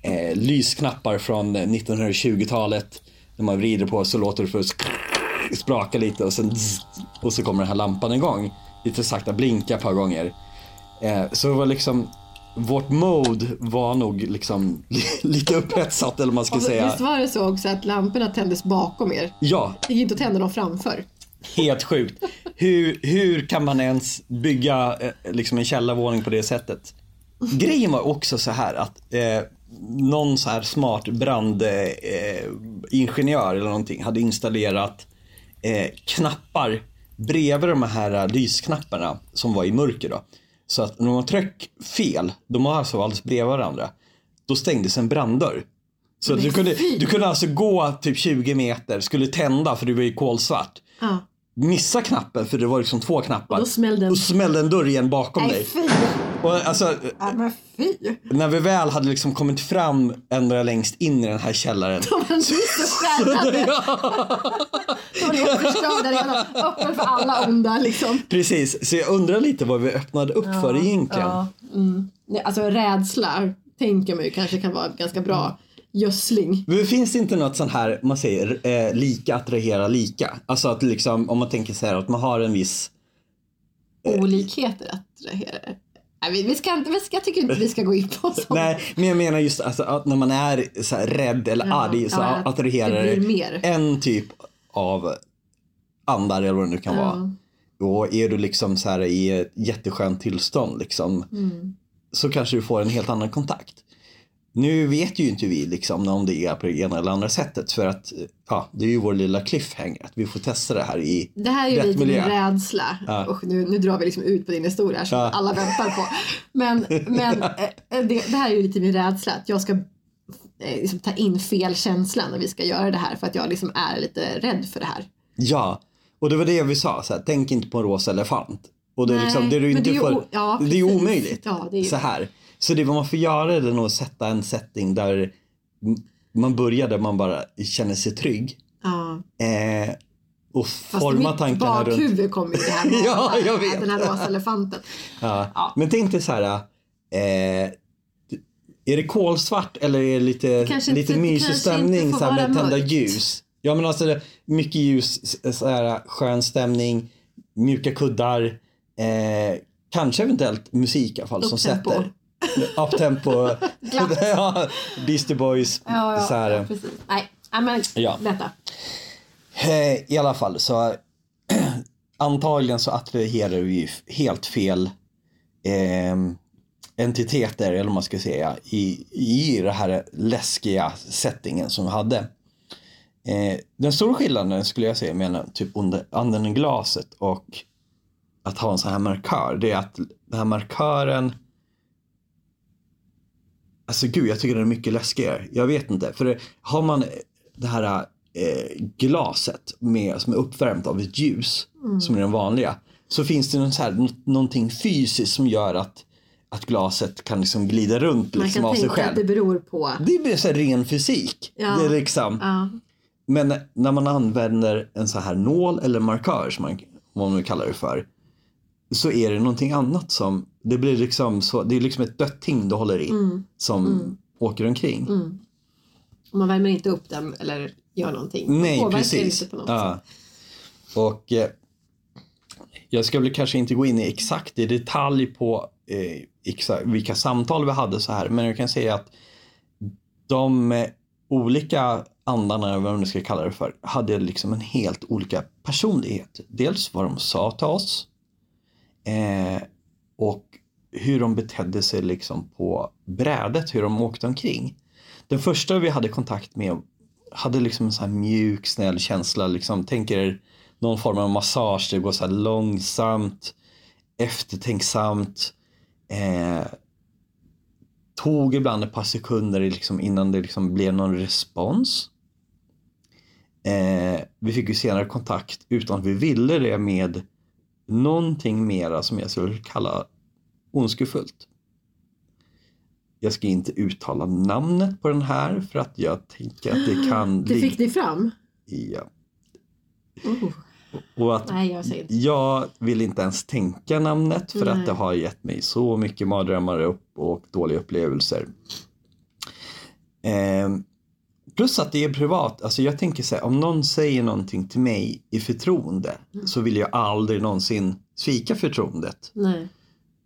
eh, lysknappar från 1920-talet. När man vrider på så låter det först spraka lite och sen och så kommer den här lampan igång. Lite sakta blinka ett par gånger. Eh, så det var liksom vårt mode var nog liksom lite upphetsat eller man ska Och säga. visst var det så också att lamporna tändes bakom er? Ja, Det gick inte att tända dem framför. helt sjukt. Hur, hur kan man ens bygga eh, liksom en källarvåning på det sättet? Grejen var också så här att eh, någon så här smart brandingenjör eh, eller någonting hade installerat eh, knappar bredvid de här lysknapparna som var i mörker då. Så att när man tryck fel, de var alltså alldeles bredvid varandra, då stängdes en branddörr. Så du kunde, du kunde alltså gå typ 20 meter, skulle tända för det var ju kolsvart Ja. missa knappen för det var liksom två knappar. Och då smällde en- Och smällde en dörr igen bakom Nej dig. fy! Och alltså, Ja, men fy! när vi väl hade liksom kommit fram ända längst in i den här källaren. De var så skärrade. De var helt förstörda redan. Öppen för alla onda liksom. Precis, så jag undrar lite vad vi öppnade upp för egentligen. Ja, mm. Alltså rädsla tänker man ju kanske kan vara ganska bra gödsling. Men finns det inte något sånt här, man säger, eh, lika attraherar lika? Alltså att liksom, om man tänker så här att man har en viss Olikheter attraherar. Nej, vi, ska inte, jag tycker inte vi ska gå in på sånt. Nej, men jag menar just alltså, att när man är så här rädd eller Ja, arg så ja, att attraherar det en typ av andar eller vad det nu kan Ja. vara. Och är du liksom så här i ett jätteskönt tillstånd liksom, Mm. så kanske du får en helt annan kontakt. Nu vet ju inte vi liksom om det är på det ena eller andra sättet för att ja, det är ju vår lilla cliffhanger att vi får testa det här i Det här är ju lite min miljö. rädsla. Ja. Och nu, nu drar vi liksom ut på din historia som Ja. alla väntar på. Men, men eh, det, det här är ju lite min rädsla. Att jag ska eh, liksom, ta in fel känsla när vi ska göra det här. För att jag liksom är lite rädd för det här. Ja, och det var det vi sa, så här, tänk inte på en rosa elefant. Och det är, Nej, liksom, det du inte det är får, ja, det är omöjligt. Ja, det är Så här. Så det man får göra är nog att sätta en setting där man börjar där man bara känner sig trygg. Ja. Eh, och Fast forma mitt tankarna runt... bakhuvud kommer ju det här med Ja, jag vet. den här rosa elefanten. Ja. Ja. Men tänk dig så här. Eh, är det kolsvart eller är det lite, Kanske lite inte- mysig stämning så här, med tända mörkt. ljus? Ja men alltså mycket ljus, så här, skön stämning, mjuka kuddar, eh, kanske eventuellt musik i alla fall som Upptempo. sätter. Uptempo. ja, Beastie Boys. Ja, ja, så här. ja precis. Nej, men Ja. detta. Eh, I alla fall så antagligen så attraherar vi helt fel eh, entiteter eller vad man ska säga i, i det här läskiga settingen som vi hade. Eh, den stora skillnaden skulle jag säga mellan typ under anden i glaset och att ha en sån här markör det är att den här markören Alltså gud, jag tycker den är mycket läskigare. Jag vet inte. För det, har man det här eh, glaset med, som är uppvärmt av ett ljus, som är den vanliga, så finns det någon så här, nå- någonting fysiskt som gör att, att glaset kan liksom glida runt Man liksom kan av sig tänka själv. att det beror på... Det blir så ren fysik. Ja. Det är liksom, Ja, men när man använder en så här nål eller markör som man, vad man nu kallar det för. Så är det någonting annat som, det blir liksom så, det är liksom ett dött ting du håller i. Som åker omkring. och man värmer inte upp den eller gör någonting. Man Nej, precis. inte på något Ja. sätt. Och eh, jag ska väl kanske inte gå in i exakt i detalj på eh, exa, vilka samtal vi hade så här. Men jag kan säga att de eh, olika andarna, eller vad man nu ska kalla det för, hade liksom en helt olika personlighet. Dels vad de sa till oss eh, och hur de betedde sig liksom på brädet, hur de åkte omkring. Den första vi hade kontakt med hade liksom en sån här mjuk, snäll känsla. Liksom, tänker någon form av massage, det går så här långsamt, eftertänksamt. Eh, tog ibland ett par sekunder liksom innan det liksom blev någon respons. Eh, vi fick ju senare kontakt utan att vi ville det med någonting mera som jag skulle kalla ondskefullt. Jag ska inte uttala namnet på den här för att jag tänker att det kan Det fick ni fram? Ja. Oh. Och att Nej, jag jag vill inte ens tänka namnet för Nej. att det har gett mig så mycket mardrömmar upp och dåliga upplevelser. Ehm, plus att det är privat. Alltså jag tänker så här, om någon säger någonting till mig i förtroende så vill jag aldrig någonsin svika förtroendet. Nej.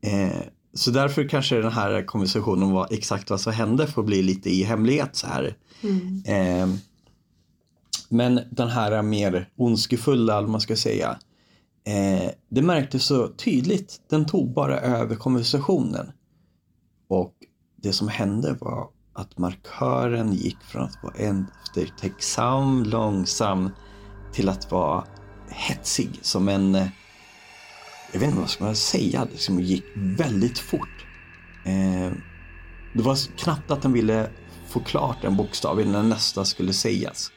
Eh, så därför kanske den här konversationen om vad exakt vad som hände får bli lite i hemlighet så här. Mm. Eh, men den här mer ondskefulla, vad man ska säga. Eh, det märktes så tydligt. Den tog bara över konversationen. Och det som hände var att markören gick från att vara eftertänksam, långsam till att vara hetsig som en eh, jag vet inte vad ska man säga, det liksom gick väldigt fort. Eh, det var knappt att den ville få klart en bokstav innan nästa skulle sägas.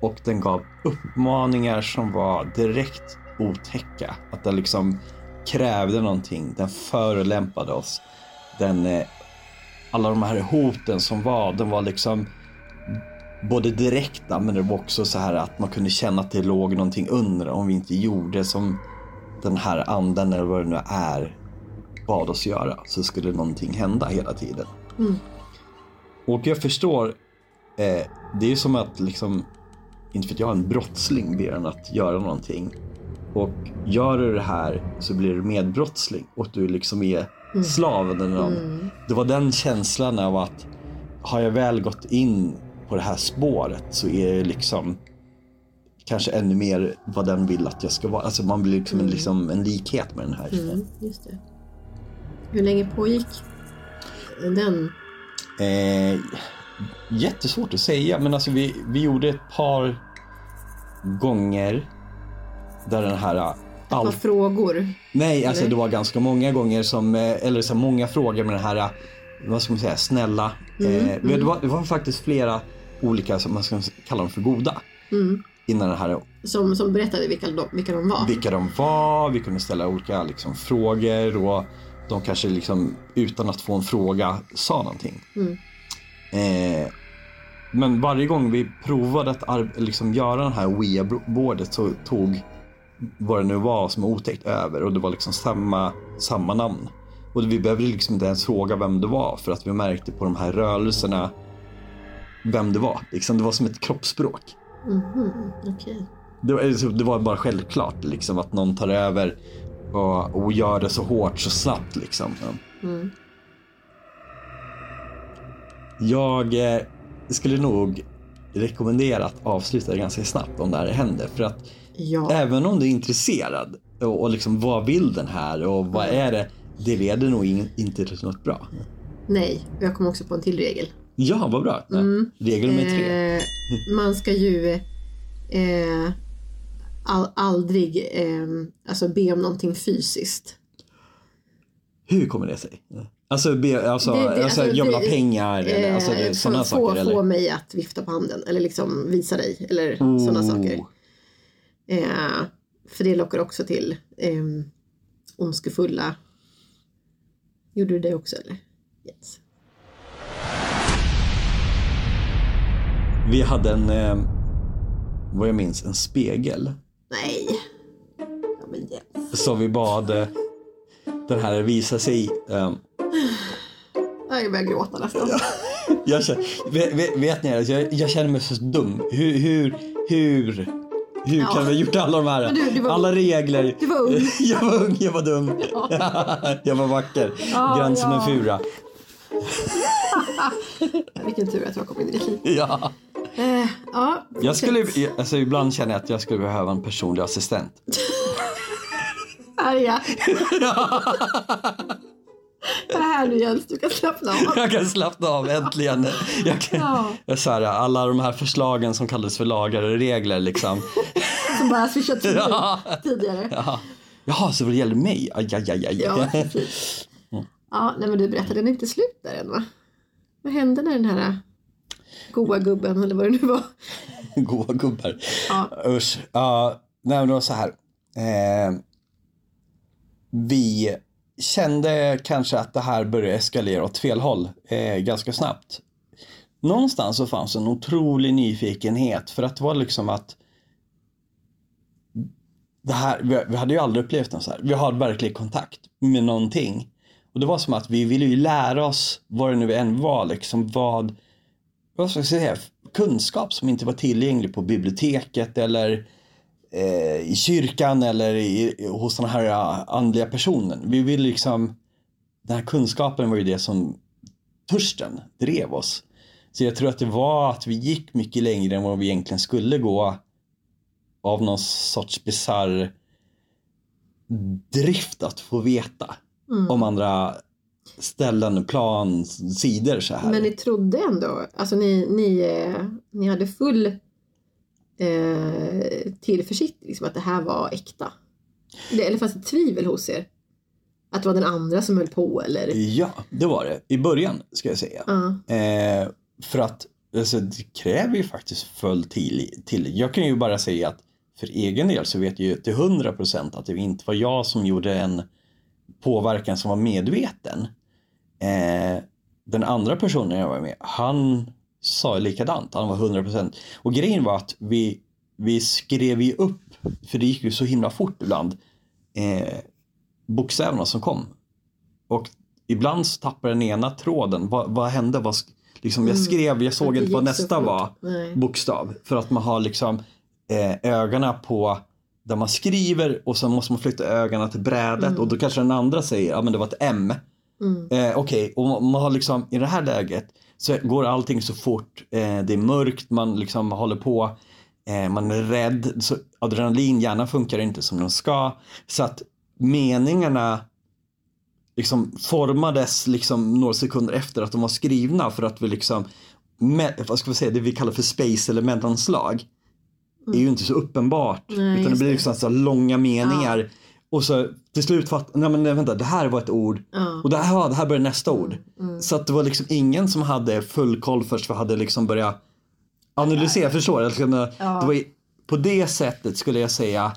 Och den gav uppmaningar som var direkt otäcka. Att den liksom krävde någonting. Den förolämpade oss. Den, eh, alla de här hoten som var, de var liksom både direkta men det var också så här att man kunde känna att det låg någonting under om vi inte gjorde som den här anden eller vad det nu är bad oss göra så skulle någonting hända hela tiden. Mm. Och jag förstår, eh, det är som att liksom, inte för att jag är en brottsling ber en att göra någonting. Och gör du det här så blir du medbrottsling och du liksom är slav under någon. Det var den känslan av att har jag väl gått in på det här spåret så är det liksom kanske ännu mer vad den vill att jag ska vara. Alltså man blir liksom, en, liksom en likhet med den här. Mm, just det. Hur länge pågick den? Eh, jättesvårt att säga, men alltså vi, vi gjorde ett par gånger där den här... Vad All... frågor? Nej, alltså eller? det var ganska många gånger som, eh, eller så många frågor med den här, eh, vad ska man säga, snälla. Mm, eh, Det, var, det var faktiskt flera olika, som man ska kalla dem för goda. Mm. Innan den här Som, som berättade vilka de, vilka de var? vilka de var, vi kunde ställa olika liksom, frågor och de kanske liksom, utan att få en fråga sa någonting. Mm. Eh, men varje gång vi provade att liksom göra den här Ouija-bordet så tog vad det nu var som var otäckt över och det var liksom samma, samma namn. Och vi behövde liksom inte ens fråga vem det var för att vi märkte på de här rörelserna vem det var. Liksom, det var som ett kroppsspråk. Okej. Det var, det var bara självklart liksom, att någon tar över och, och gör det så hårt så snabbt. Liksom. Jag eh, skulle nog rekommendera att avsluta det ganska snabbt om det här händer. För att Ja. även om du är intresserad och, och liksom, vad vill den här och vad är det? Det leder nog in, inte till något bra. Nej, jag kom också på en till regel. Ja, vad bra. Ja. Regel nummer tre. Eh, man ska ju eh, all, aldrig eh, alltså be om någonting fysiskt. Hur kommer det sig? Alltså, be, alltså, Det- det- alltså, alltså, vill det- pengar eller alltså, Eh, sådana saker? Få, eller? få mig att vifta på handen eller liksom visa dig eller Oh. sådana saker. Eh, för det lockar också till eh, ondskefulla... Gjorde du det också eller? Yes. Vi hade en, eh, vad jag minns, en spegel. Nej. Ja, men yes. som vi bad eh, den här visa sig. Eh, Ja, Jag börjar gråta nästan. jag känner, vet, vet, vet ni, alltså, jag, jag känner mig så dum. Hur, hur, hur, hur Ja. kan vi ha gjort alla de här, du- du alla regler? Du var ung. jag var ung, jag var dum. jag var vacker, Ja, grön som en ja. fura. Vilken tur att jag kom in i ditt liv. Ja. Eh, ja, Jag skulle, alltså, ibland känner jag att jag skulle behöva en personlig assistent. Arga. Det här nu Jens, du kan slappna av. Jag kan slappna av äntligen. Jag kan, Ja. så här, alla de här förslagen som kallades för lagar och regler liksom. Som bara swishat till Ja. tidigare. Jaha, Jaha så det gäller mig? Aj, aj, aj, aj. Ja, precis. Ja, nej men du berättade, den är inte slut där än va? Vad hände när den här goa gubben eller vad det nu var? Goa gubbar. Ja. Usch. Ja, nej men det var så här. Eh, vi kände kanske att det här började eskalera åt fel håll eh, ganska snabbt. Någonstans så fanns en otrolig nyfikenhet för att det var liksom att det här, vi, vi hade ju aldrig upplevt något så här. Vi har verklig kontakt med någonting. Och det var som att vi ville ju lära oss vad det nu än var, liksom vad, vad ska jag säga, kunskap som inte var tillgänglig på biblioteket eller eh, i kyrkan eller i, hos den här andliga personen. Vi ville liksom, den här kunskapen var ju det som törsten drev oss. Så jag tror att det var att vi gick mycket längre än vad vi egentligen skulle gå av någon sorts bisarr drift att få veta Mm. om andra ställen, plan, sidor så här. Men ni trodde ändå, alltså ni, ni, eh, ni hade full eh, tillförsikt liksom att det här var äkta? Det, eller fanns det tvivel hos er? Att det var den andra som höll på eller? Ja, det var det. I början ska jag säga. Ja. Eh, för att alltså, det kräver ju faktiskt full till, till. Jag kan ju bara säga att för egen del så vet jag ju till 100% att det inte var jag som gjorde en påverkan som var medveten. Eh, den andra personen jag var med, han sa likadant. Han var 100%. Och grejen var att vi, vi skrev ju upp, för det gick ju så himla fort ibland, eh, bokstäverna som kom. Och ibland så tappade den ena tråden. Vad, vad hände? Vad, liksom, jag skrev, jag såg Mm. Inte vad nästa var Nej. bokstav. För att man har liksom eh, ögonen på där man skriver och sen måste man flytta ögonen till brädet och då kanske den andra säger ja men det var ett M. Mm. Eh, Okej, och man- man har liksom i det här läget så går allting så fort. Eh, det är mörkt, man liksom håller på. Eh, man är rädd. Så adrenalin, hjärnan funkar inte som den ska. Så att meningarna liksom formades liksom några sekunder efter att de var skrivna för att vi liksom, med, vad ska vi säga, det vi kallar för space eller mellanslag är ju inte så uppenbart. Nej, utan det blir det. liksom så här långa meningar. Och så till slut fattar nej men nej, vänta, det här var ett ord. Ja. Och det här, det här börjar nästa ord. Mm. Så att det var liksom ingen som hade full koll först, vi hade liksom börjat analysera, förstår du? Ja. det var, på det sättet skulle jag säga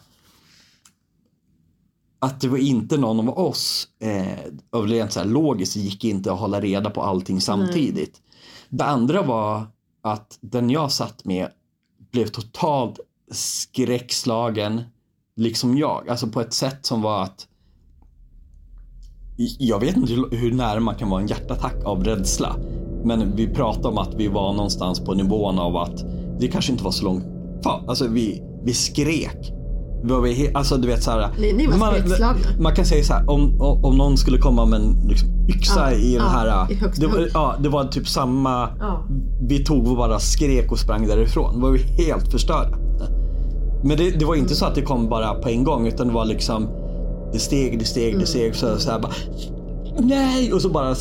att det var inte någon av oss, eh, rent så här logiskt, gick inte att hålla reda på allting samtidigt. Det andra var att den jag satt med blev totalt skräckslagen, liksom jag. Alltså på ett sätt som var att jag vet inte hur nära man kan vara en hjärtattack av rädsla. Men vi pratade om att vi var någonstans på nivån av att det kanske inte var så långt kvar. Alltså vi, vi skrek. Vi alltså du vet såhär. Ni, ni var man, man kan säga så här, om, om någon skulle komma med en liksom, yxa Ja, i den ja, här. i det, var, ja, det var typ samma. Ja. Vi tog och bara skrek och sprang därifrån. Då var vi helt förstörda. Men det, det var inte så att det kom bara på en gång utan det var liksom det steg, det steg, det steg. Så, så här bara nej och så bara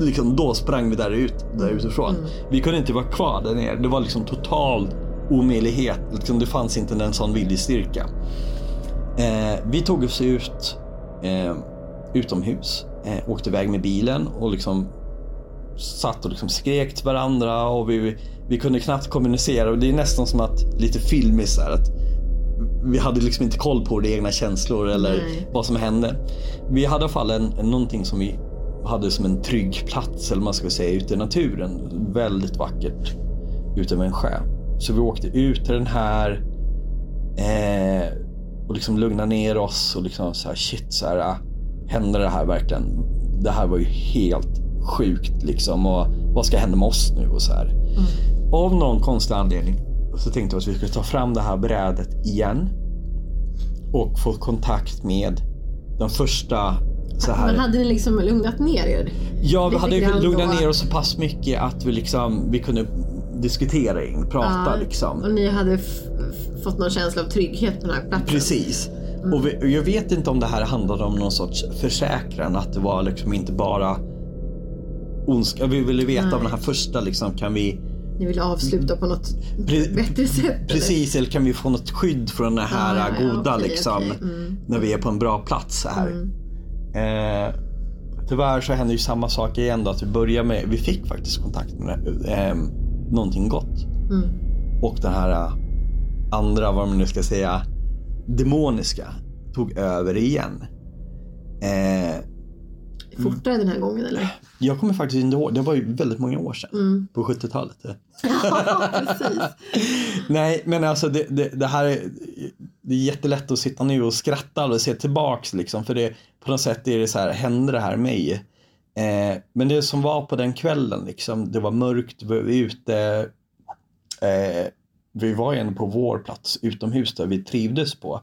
liksom då sprang vi där ut där utifrån. Vi kunde inte vara kvar där nere. Det var liksom total omöjlighet. Liksom, det fanns inte en sån viljestyrka. Eh, vi tog oss ut eh, utomhus, eh, åkte iväg med bilen och liksom satt och liksom skrek till varandra och vi, vi kunde knappt kommunicera och det är nästan som att lite filmiskt att vi hade liksom inte koll på våra egna känslor eller Nej. vad som hände. Vi hade i alla fall en, någonting som vi hade som en trygg plats eller man ska säga ute i naturen. Väldigt vackert ute med en sjö. Så vi åkte ut till den här eh, och liksom lugna ner oss och liksom så här shit så här ah, hände det här verkligen? Det här var ju helt sjukt liksom och vad ska hända med oss nu och så här. Av någon konstig anledning så tänkte vi att vi skulle ta fram det här brädet igen och få kontakt med den första så här. Men hade ni liksom lugnat ner er? Ja, vi hade lugnat ner oss så pass mycket att vi liksom vi kunde diskutera in, prata Ja, liksom. Och ni hade fått någon känsla av trygghet på den här platsen? Precis. Och, vi, och jag vet inte om det här handlade om någon sorts försäkran, att det var liksom inte bara ondska. Vi ville veta Nej. av den här första liksom, kan vi Ni vill avsluta på något Pre- bättre sätt? eller? Precis, eller kan vi få något skydd från det här Ja, ja, ja, goda okej, liksom. okej, mm. När vi är på en bra plats här. Mm. Eh, tyvärr så hände ju samma sak igen då. Att vi började med, vi fick faktiskt kontakt med eh, någonting gott. Mm. Och den här eh, andra, vad man nu ska säga, demoniska tog över igen. Eh, Fortare den här gången eller? jag kommer faktiskt inte ihåg, det var ju väldigt många år sedan. Mm. På 70-talet. Ja, precis. Nej, men alltså det, det, det här är, det är jättelätt att sitta nu och skratta och se tillbaks liksom. För det, på något sätt är det så här, hände det här mig? Eh, men det som var på den kvällen liksom, det var mörkt, vi var ute. Eh, vi var ju ändå på vår plats utomhus där vi trivdes på.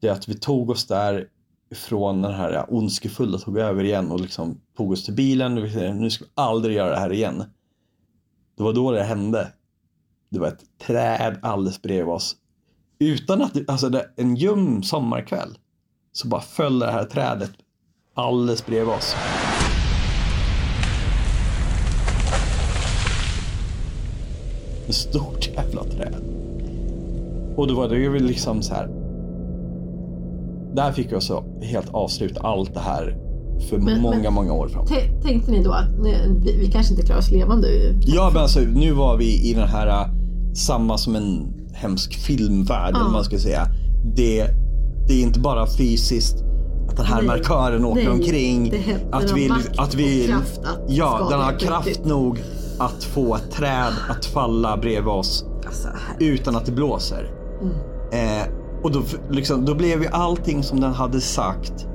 Det är att vi tog oss där från den här ondskefulla tog över igen och liksom tog oss till bilen. Och vi säger, nu ska vi aldrig göra det här igen. Det var då det hände. Det var ett träd alldeles bredvid oss. Utan att, alltså det, en ljum sommarkväll så bara föll det här trädet alldeles bredvid oss. Ett stort jävla träd. Och då var det ju liksom så här. Där fick jag så helt avsluta allt det här för Men- många, men- många år framåt. Tänkte ni då att nej, vi, vi kanske inte klarar oss levande? Ja men alltså nu var vi i den här äh, samma som en hemsk filmvärld eller vad man ska säga. Det, det är inte bara fysiskt att den här Nej. markören åker Nej, omkring. det att vi, att vi, kraft att Ja, den har kraft riktigt. nog att få ett träd att falla bredvid oss Alltså, utan att det blåser. Mm. Eh, och då, liksom, då blev ju allting som den hade sagt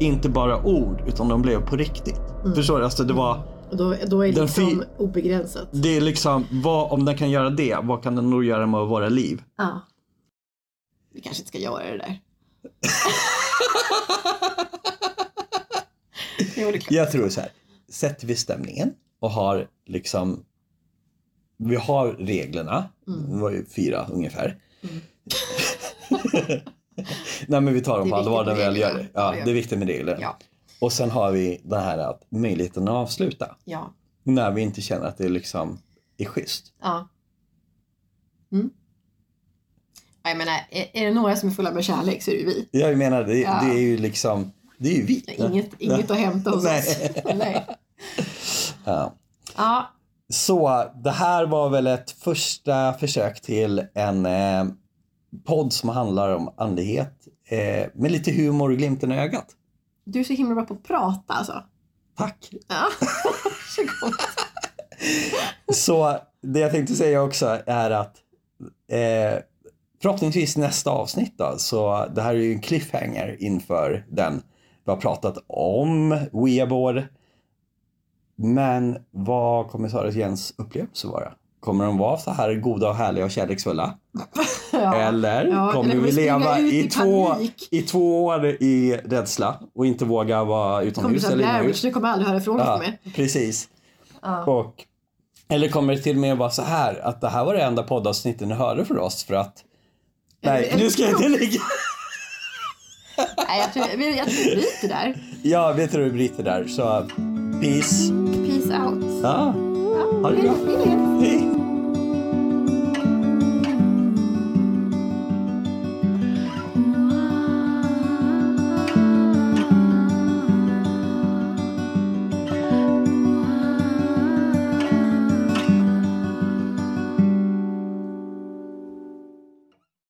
inte bara ord utan de blev på riktigt. Mm. Förstår du? Alltså, det var då, då är det liksom obegränsat. det är liksom, vad, om den kan göra det, vad kan den då göra med våra liv? Ja. Vi kanske inte ska göra det där. jo, det. Jag tror så här, sätter vi stämningen och har liksom, vi har reglerna, det var ju fyra ungefär. Nej men vi tar dem Det på allvar när vi väl gör det. Ja, det är viktigt med regler. Ja. Och sen har vi den här att möjligheten att avsluta. Ja. När vi inte känner att det liksom är schysst. ja. Mm. Ja, Jag menar, är, är det några som är fulla med kärlek så är det ju vi. Jag menar, det, Ja. det är ju liksom, det är ju vi. Inget, inget att hämta hos Nej. oss. Nej. Ja. Ja, Så det här var väl ett första försök till en eh, podd som handlar om andlighet eh, med lite humor och glimten i ögat. du är så himla bra på att prata alltså. Tack! Ja, varsågod. Så det jag tänkte säga också är att eh, förhoppningsvis nästa avsnitt då, så det här är ju en cliffhanger inför den. Vi har pratat om Weaboard. Men vad kommer Sara Jens upplevelse vara? Kommer de vara så här goda och härliga och kärleksfulla? Ja. Eller Ja, kommer eller vi leva i, i två, i två år i rädsla och inte våga vara utomhus eller inomhus? du kommer aldrig höra ifrån Ja, mig. precis. Ja. Och, eller kommer det till och med vara så här att det här var det enda poddavsnittet ni hörde för oss för att Nej, nu ska jag inte ligga. Nej, jag tror, jag, jag tror vi bryter där. Ja, vi tror vi bryter där. Så peace. Peace out. Ja, ha det bra. Hej. Hej.